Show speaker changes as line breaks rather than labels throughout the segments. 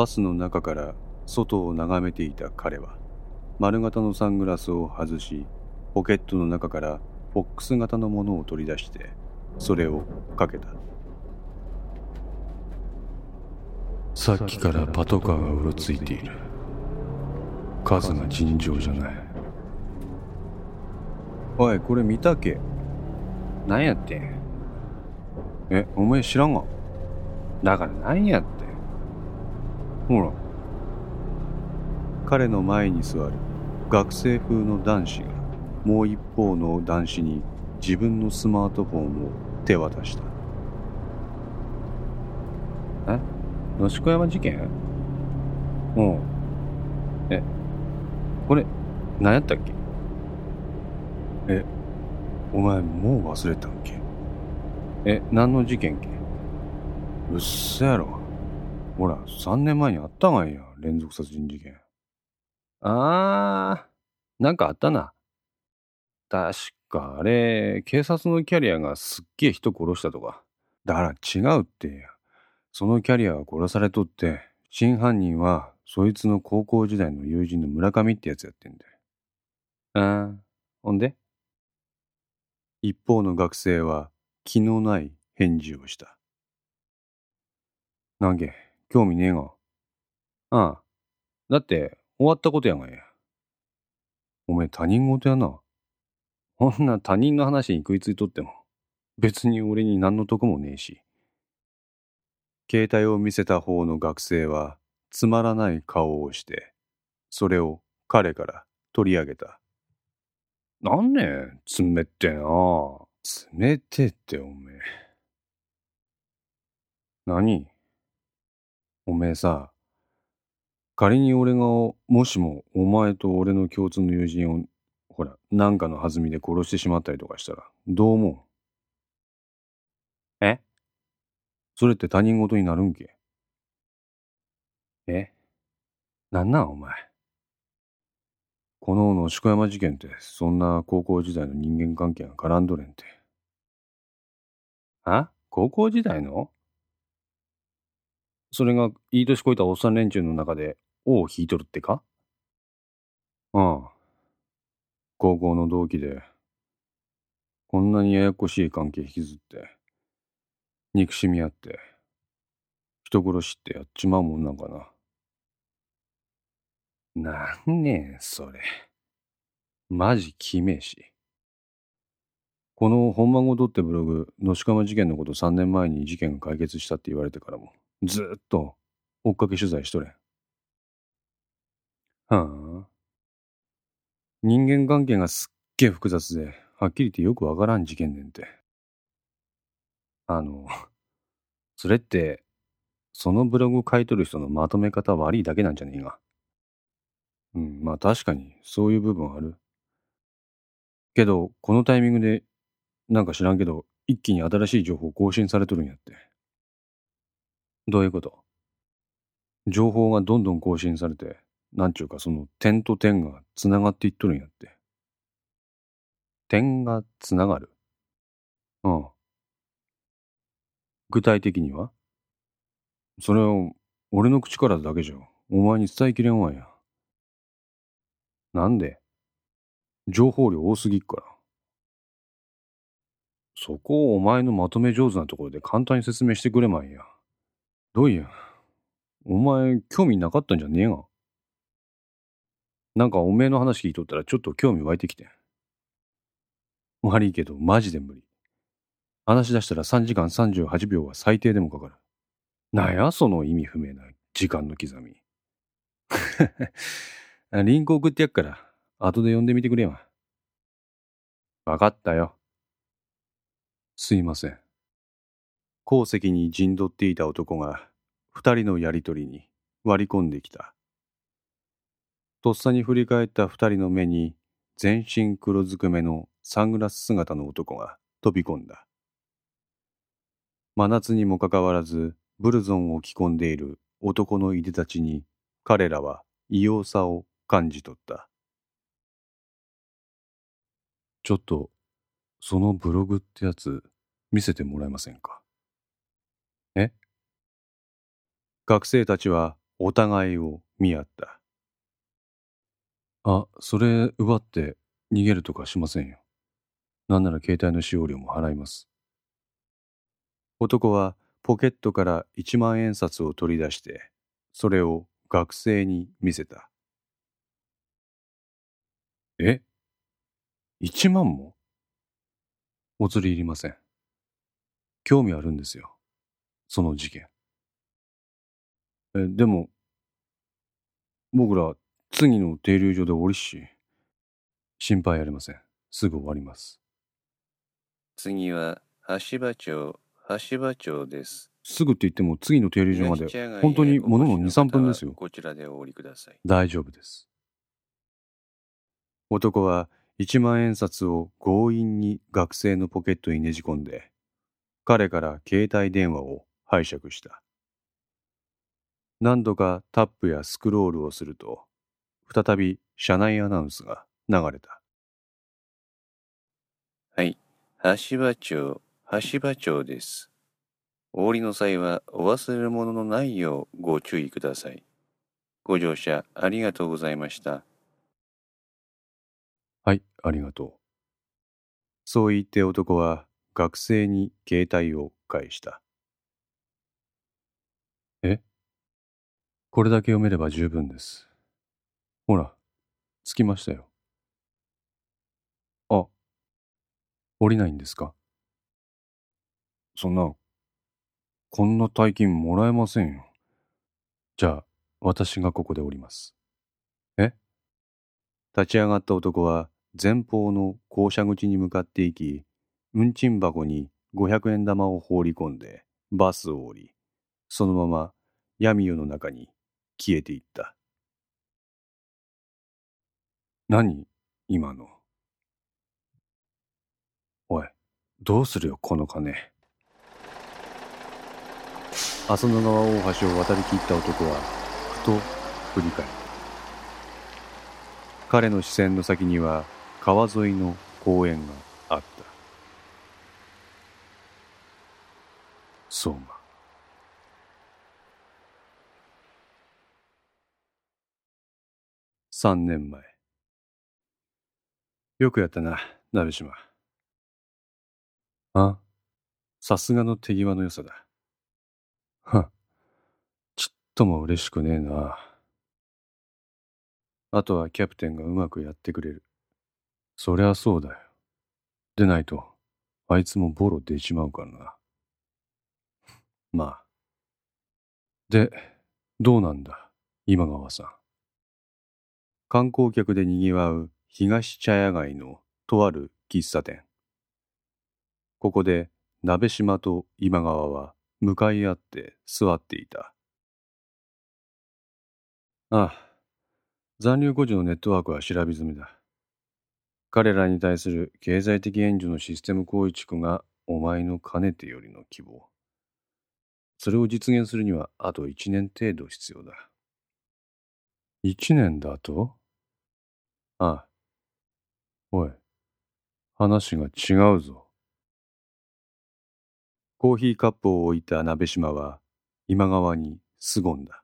バスの中から外を眺めていた彼は丸型のサングラスを外しポケットの中からボックス型のものを取り出してそれをかけた。さっきからパトカーがうろついている。数が尋常じゃない。おいこれ見たけ？なんやってん？えお前知らんが？だからなんやってほら。彼の前に座る学生風の男子がもう一方の男子に自分のスマートフォンを手渡した。え？野宿山事件？う。んえ？これ何やったっけ？え？お前もう忘れたんけ？え？何の事件っけ？うっせやろ。ほら3年前にあったがんや連続殺人事件。あーなんかあったな。確かあれ警察のキャリアがすっげえ人殺したとか。だから違うって。そのキャリアは殺されとって真犯人はそいつの高校時代の友人の村上ってやつやってんだよ。あーほんで？一方の学生は気のない返事をした。なんけ興味ねえが。ああ。だって終わったことやがやおめえ他人事やな。こんな他人の話に食いついとっても別に俺に何の得もねえし。携帯を見せた方の学生はつまらない顔をしてそれを彼から取り上げた。なんねん冷ってな。冷てっておめえ。何？おめえさ仮に俺がもしもお前と俺の共通の友人をほら何かの弾みで殺してしまったりとかしたらどう思う？え？それって他人事になるんけ？え？なんなんお前？この野宿山事件ってそんな高校時代の人間関係が絡んどれんて。あ？高校時代の？それがいい年こいたおっさん連中の中で尾を引いとるってか？ああ。高校の同期でこんなにややこしい関係引きずって憎しみ合って人殺しってやっちまうもんなんかな。なんねんそれ。マジきめえし。この本番ごとってブログ野宿山事件のこと3年前に事件が解決したって言われてからも。ずっと追っかけ取材しとれん。はあ。人間関係がすっげえ複雑で、はっきり言ってよくわからん事件ねんて。あの、それって、そのブログ書いとる人のまとめ方悪いだけなんじゃねえが。うん、まあ確かにそういう部分ある。けど、このタイミングで、なんか知らんけど、一気に新しい情報更新されとるんやって。どういうこと？情報がどんどん更新されて、なんちゅうかその点と点がつながっていっとるんやって。点がつながる？うん。具体的には？それを俺の口からだけじゃお前に伝えきれんわんや。なんで？情報量多すぎっから。そこをお前のまとめ上手なところで簡単に説明してくれまいや。どういや。お前、興味なかったんじゃねえが。なんかおめえの話聞いとったらちょっと興味湧いてきて。悪いけど、マジで無理。話し出したら3時間38秒は最低でもかかる。なや、その意味不明な時間の刻み。リンク送ってやっから、後で読んでみてくれよ。わかったよ。すいません。鉱石に陣取っていた男が二人のやりとりに割り込んできた。とっさに振り返った二人の目に全身黒ずくめのサングラス姿の男が飛び込んだ。真夏にもかかわらずブルゾンを着込んでいる男のいでたちに彼らは異様さを感じ取った。ちょっとそのブログってやつ見せてもらえませんかえ学生たちはお互いを見合った。あ、それ奪って逃げるとかしませんよ。なんなら携帯の使用料も払います。男はポケットから一万円札を取り出して、それを学生に見せた。え？一万も？お釣りいりません。興味あるんですよ。その事件。え、でも、僕ら次の停留所で降りし、心配ありません。すぐ終わります。
次は橋場町、橋場町です。
すぐって言っても次の停留所まで本当にものの2、3分ですよ。
こちらでお降りください。
大丈夫です。男は一万円札を強引に学生のポケットにねじ込んで、彼から携帯電話を拝借した。何度かタップやスクロールをすると、再び車内アナウンスが流れた。
はい、橋場町、橋場町です。お降りの際はお忘れ物のないようご注意ください。ご乗車ありがとうございました。
はい、ありがとう。そう言って男は学生に携帯を返した。えこれだけ読めれば十分です。ほら、着きましたよ。あ、降りないんですか？そんな、こんな大金もらえませんよ。じゃあ、私がここで降ります。え？立ち上がった男は前方の降車口に向かって行き、運賃箱に500円玉を放り込んでバスを降り、そのまま闇夜の中に消えていった。何？今の。おいどうするよこの金。浅野川大橋を渡りきった男はふと振り返る。彼の視線の先には川沿いの公園があった。そう3年前。よくやったな、鍋島。あさすがの手際の良さだ。は、ちっとも嬉しくねえな。あとはキャプテンがうまくやってくれる。そりゃそうだよ。でないと、あいつもボロ出ちまうからな。まあ。で、どうなんだ、今川さん。観光客で賑わう東茶屋街のとある喫茶店。ここで鍋島と今川は向かい合って座っていた。ああ、残留孤児のネットワークは調べ済みだ。彼らに対する経済的援助のシステム構築がお前のかねてよりの希望。それを実現するにはあと一年程度必要だ。一年だと？ああ。おい、話が違うぞ。コーヒーカップを置いた鍋島は今川に凄んだ。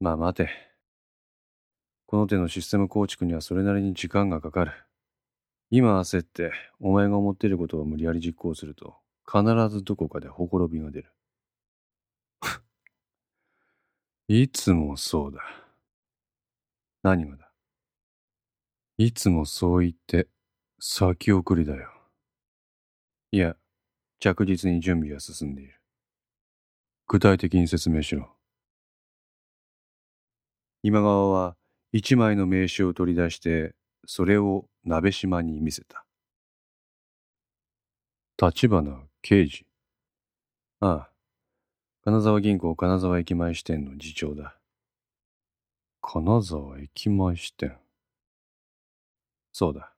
まあ待て。この手のシステム構築にはそれなりに時間がかかる。今焦ってお前が思っていることを無理やり実行すると必ずどこかでほころびが出る。いつもそうだ。何がだ？いつもそう言って先送りだよ。いや、着実に準備は進んでいる。具体的に説明しろ。今川は一枚の名刺を取り出して、それを鍋島に見せた。立花刑事。ああ、金沢銀行金沢駅前支店の次長だ。金沢駅前支店。そうだ。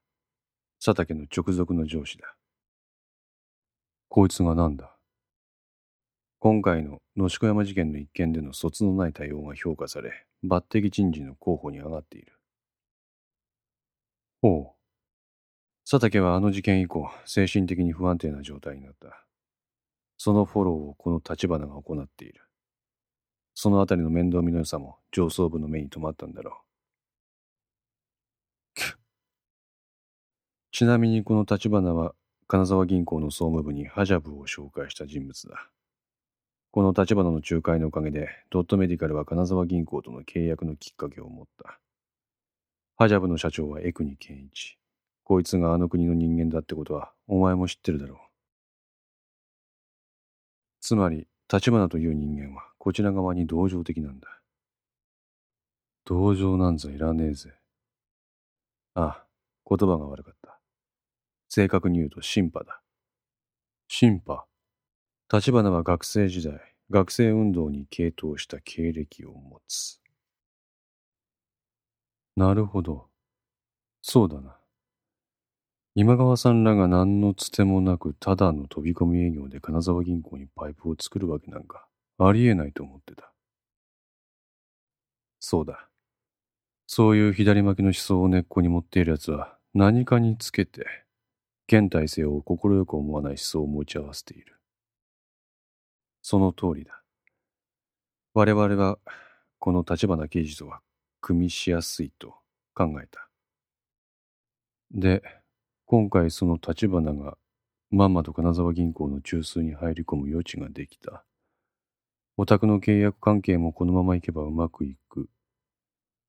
佐竹の直属の上司だ。こいつが何だ？今回の野宿山事件の一件での卒のない対応が評価され、抜擢人事の候補に上がっている。ほう。佐竹はあの事件以降、精神的に不安定な状態になった。そのフォローをこの立花が行っている。そのあたりの面倒見の良さも上層部の目に留まったんだろう。ちなみにこの立花は金沢銀行の総務部にハジャブを紹介した人物だ。この立花の仲介のおかげでドットメディカルは金沢銀行との契約のきっかけを持った。ハジャブの社長はエクニケンイチ。こいつがあの国の人間だってことはお前も知ってるだろう。つまり、立花という人間はこちら側に同情的なんだ。同情なんざいらねえぜ。ああ、言葉が悪かった。正確に言うとシンパだ。シンパ。立花は学生時代、学生運動に傾倒した経歴を持つ。なるほど。そうだな。今川さんらが何のつてもなくただの飛び込み営業で金沢銀行にパイプを作るわけなんかありえないと思ってた。そうだ。そういう左巻きの思想を根っこに持っている奴は何かにつけて現体制を快く思わない思想を持ち合わせている。その通りだ。我々はこの立花刑事とは組みしやすいと考えた。で、今回その立花がまんまと金沢銀行の中枢に入り込む余地ができた。お宅の契約関係もこのままいけばうまくいく。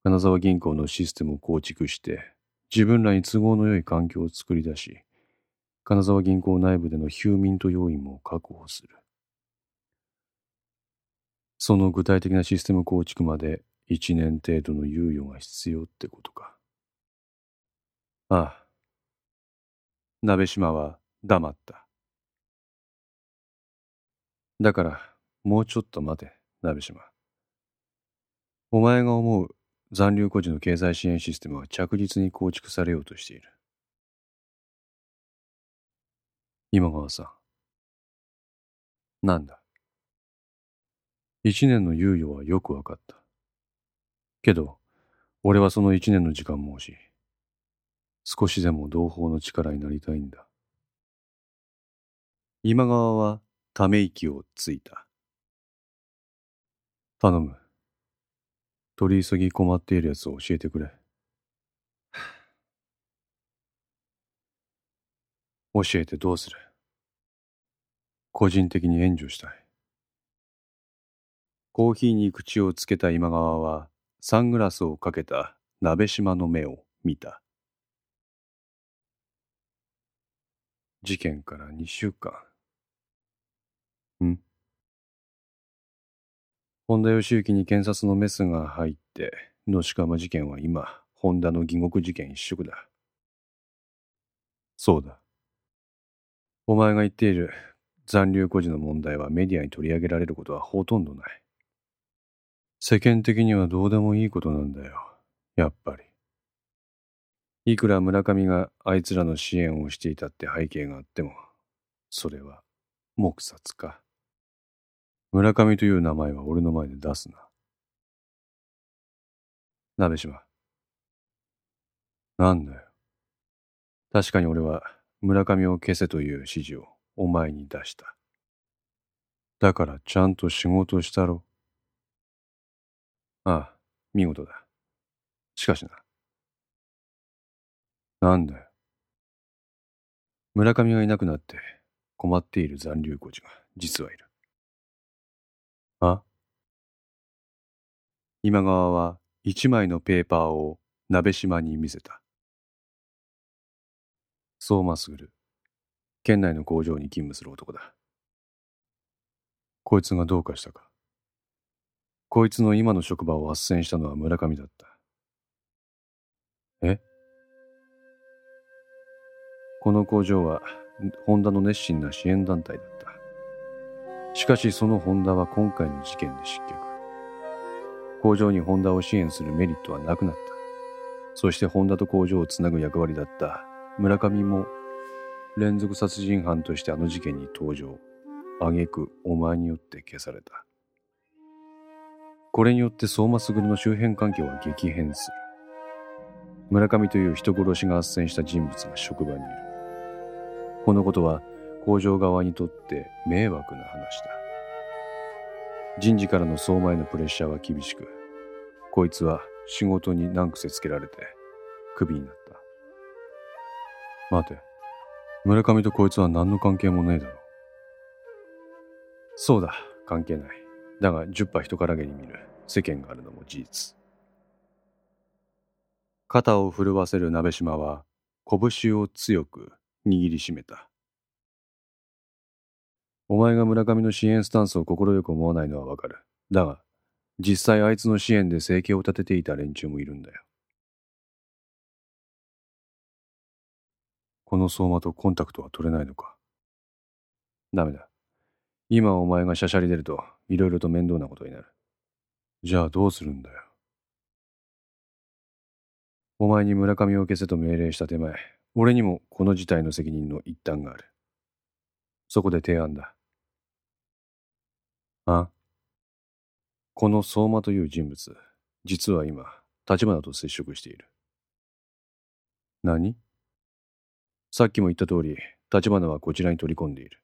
金沢銀行のシステムを構築して、自分らに都合の良い環境を作り出し、金沢銀行内部でのヒューミント要員も確保する。その具体的なシステム構築まで1年程度の猶予が必要ってことか。ああ。鍋島は黙った。だから、もうちょっと待て、鍋島。お前が思う残留孤児の経済支援システムは着実に構築されようとしている。今川さん。なんだ？一年の猶予はよくわかった。けど、俺はその一年の時間も欲しい。少しでも同胞の力になりたいんだ。今川はため息をついた。頼む。取り急ぎ困っている奴を教えてくれ。教えてどうする？個人的に援助したい。コーヒーに口をつけた今川はサングラスをかけた鍋島の目を見た。事件から2週間。ん？本田義行に検察のメスが入って、野鹿山事件は今、本田の義獄事件一色だ。そうだ。お前が言っている残留孤児の問題はメディアに取り上げられることはほとんどない。世間的にはどうでもいいことなんだよ。やっぱり。いくら村上があいつらの支援をしていたって背景があっても、それは黙殺か。村上という名前は俺の前で出すな。鍋島。なんだよ。確かに俺は村上を消せという指示をお前に出した。だからちゃんと仕事したろ。ああ、見事だ。しかしな。なんだよ。村上がいなくなって困っている残留孤児が実はいる。あ今川は一枚のペーパーを鍋島に見せた。相馬卓、県内の工場に勤務する男だ。こいつがどうかしたか。こいつの今の職場を斡旋したのは村上だった。え？この工場はホンダの熱心な支援団体だった。しかしそのホンダは今回の事件で失脚。工場にホンダを支援するメリットはなくなった。そしてホンダと工場をつなぐ役割だった村上も連続殺人犯としてあの事件に登場。挙句お前によって消された。これによって相馬卓の周辺環境は激変する。村上という人殺しが斡旋した人物が職場にいる。このことは工場側にとって迷惑な話だ。人事からの相馬へのプレッシャーは厳しく、こいつは仕事に難癖つけられて、クビになった。待て、村上とこいつは何の関係もねえだろ。そうだ、関係ない。だが、十羽人からげに見る世間があるのも事実。肩を震わせる鍋島は、拳を強く握りしめた。お前が村上の支援スタンスを快く思わないのはわかる。だが、実際あいつの支援で生計を立てていた連中もいるんだよ。この相馬とコンタクトは取れないのか？ダメだ。今お前がしゃしゃり出ると、いろいろと面倒なことになる。じゃあどうするんだよ？お前に村上を消せと命令した手前、俺にもこの事態の責任の一端がある。そこで提案だ。あ？この相馬という人物、実は今、立花と接触している。何？さっきも言った通り、立花はこちらに取り込んでいる。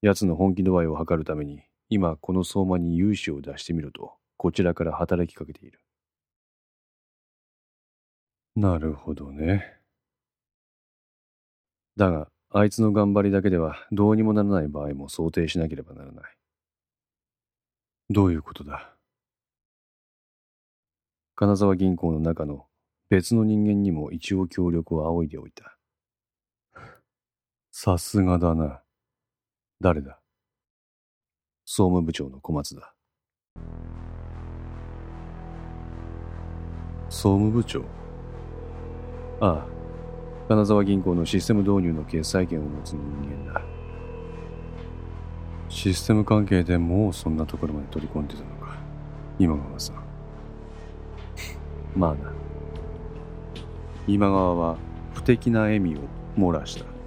奴の本気度合いを測るために、今この相馬に融資を出してみろと、こちらから働きかけている。なるほどね。だが、あいつの頑張りだけではどうにもならない場合も想定しなければならない。どういうことだ？金沢銀行の中の別の人間にも一応協力を仰いでおいた。さすがだな。誰だ？総務部長の小松だ。総務部長？ああ、金沢銀行のシステム導入の決裁権を持つ人間だ。システム関係でもうそんなところまで取り込んでたのか。今川さん。まあな。今川は不敵な笑みを漏らした。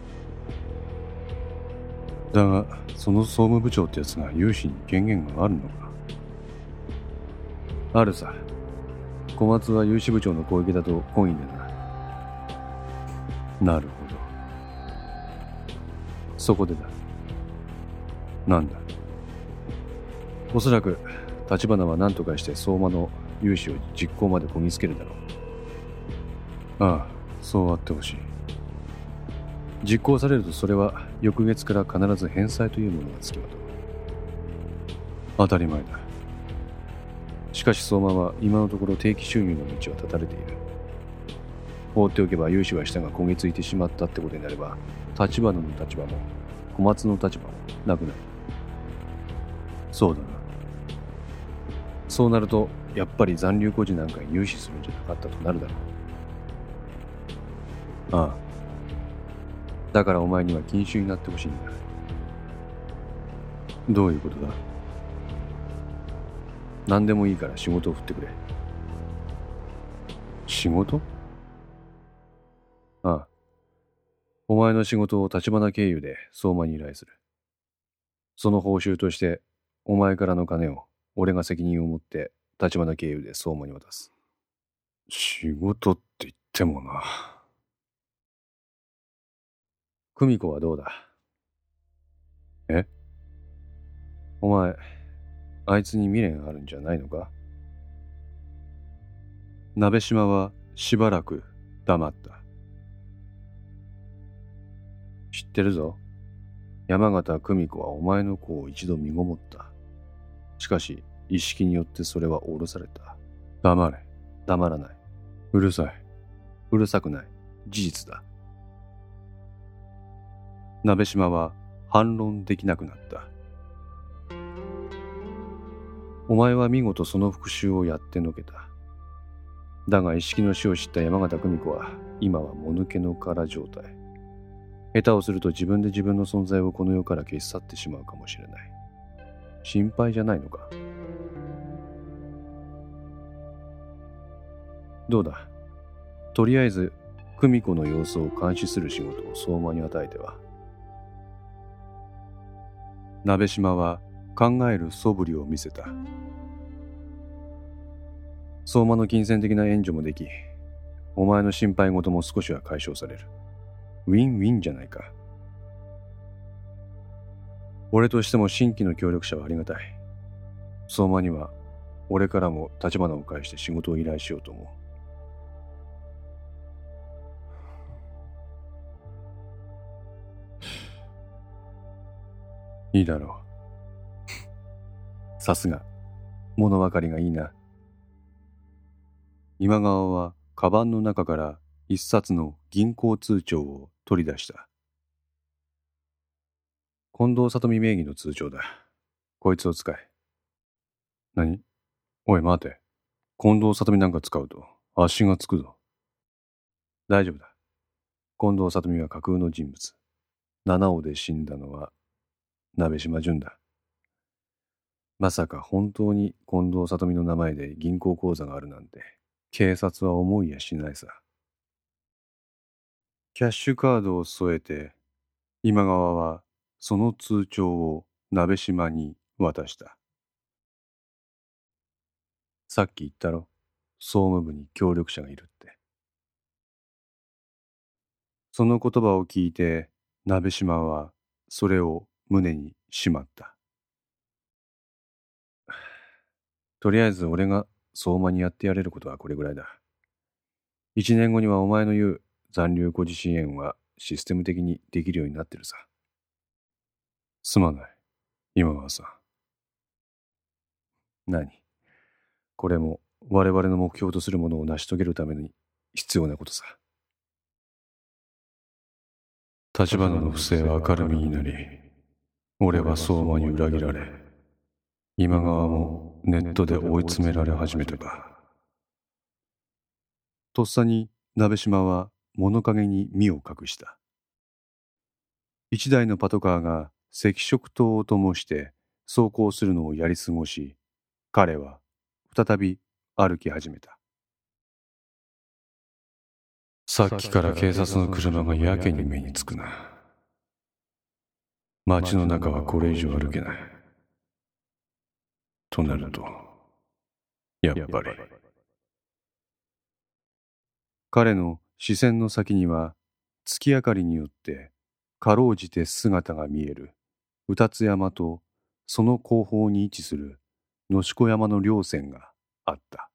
だが、その総務部長ってやつが有志に権限があるのか？あるさ。小松は有志部長の攻撃だと懇意でな。なるほど。そこでだ。なんだ？おそらく立花は何とかして相馬の融資を実行までこぎつけるだろうああそうあってほしい実行されるとそれは翌月から必ず返済というものがつきまとう当たり前だしかし相馬は今のところ定期収入の道を断たれている放っておけば融資は下が焦げついてしまったってことになれば立花の立場も小松の立場もなくなるそうだな。そうなると、やっぱり残留孤児なんかに融資するんじゃなかったとなるだろう。ああ。だからお前には禁酒になってほしいんだ。どういうことだ？何でもいいから仕事を振ってくれ。仕事？ああ。お前の仕事を立花経由で相馬に依頼する。その報酬としてお前からの金を俺が責任を持って立花経由で相馬に渡す。仕事って言ってもな。久美子はどうだ？え？お前、あいつに未練あるんじゃないのか？鍋島はしばらく黙った。知ってるぞ。山形久美子はお前の子を一度身ごもった。しかし、意識によってそれは下ろされた。黙れ。黙らない。うるさい。うるさくない。事実だ。鍋島は反論できなくなった。お前は見事その復讐をやってのけた。だが、意識の死を知った山形久美子は、今はもぬけの殻状態。下手をすると自分で自分の存在をこの世から消し去ってしまうかもしれない。心配じゃないのか？どうだ？とりあえず久美子の様子を監視する仕事を相馬に与えては鍋島は考える素振りを見せた相馬の金銭的な援助もできお前の心配事も少しは解消されるウィンウィンじゃないか俺としても新規の協力者はありがたい。相馬には俺からも立花を介して仕事を依頼しようと思う。いいだろう。さすが、物分かりがいいな。今川はカバンの中から一冊の銀行通帳を取り出した。近藤里美名義の通帳だ。こいつを使え。何？おい待て。近藤里美なんか使うと足がつくぞ。大丈夫だ。近藤里美は架空の人物。七尾で死んだのは鍋島淳だ。まさか本当に近藤里美の名前で銀行口座があるなんて警察は思いやしないさ。キャッシュカードを添えて今川はその通帳を鍋島に渡した。さっき言ったろ、総務部に協力者がいるって。その言葉を聞いて、鍋島はそれを胸にしまった。とりあえず俺が相馬にやってやれることはこれぐらいだ。一年後にはお前の言う残留孤児支援はシステム的にできるようになってるさ。すまない、今川さん。何？これも我々の目標とするものを成し遂げるために必要なことさ。立花の不正は明るみになり、俺は相馬に裏切られ、今川もネットで追い詰められ始めた。とっさに鍋島は物陰に身を隠した。一台のパトカーが赤色灯を灯して走行するのをやり過ごし、彼は再び歩き始めた。さっきから警察の車がやけに目につくな。街の中はこれ以上歩けない。となると、やっぱり。彼の視線の先には月明かりによってかろうじて姿が見える宇達山とその後方に位置する野子山の稜線があった。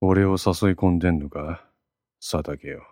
俺を誘い込んでんのか？佐竹よ。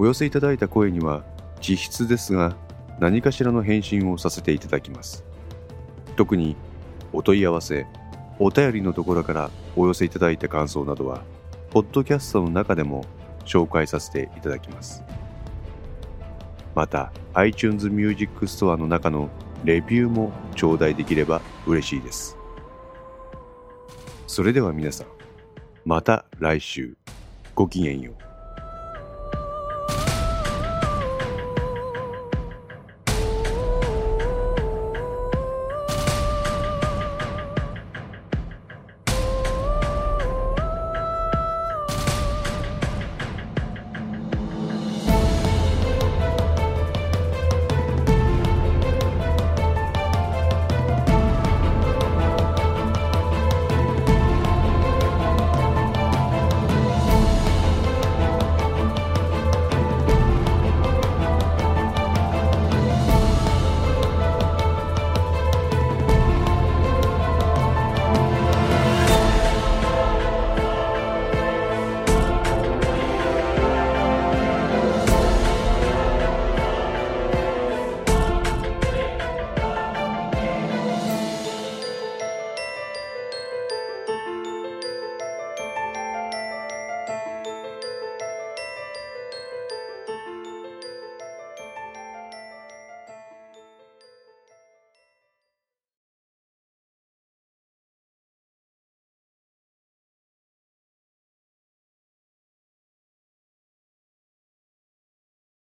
お寄せいただいた声には実質ですが何かしらの返信をさせていただきます。特にお問い合わせお便りのところからお寄せいただいた感想などはポッドキャストの中でも紹介させていただきます。また iTunes Music Store の中のレビューも頂戴できれば嬉しいです。それでは皆さんまた来週。ごきげんよう。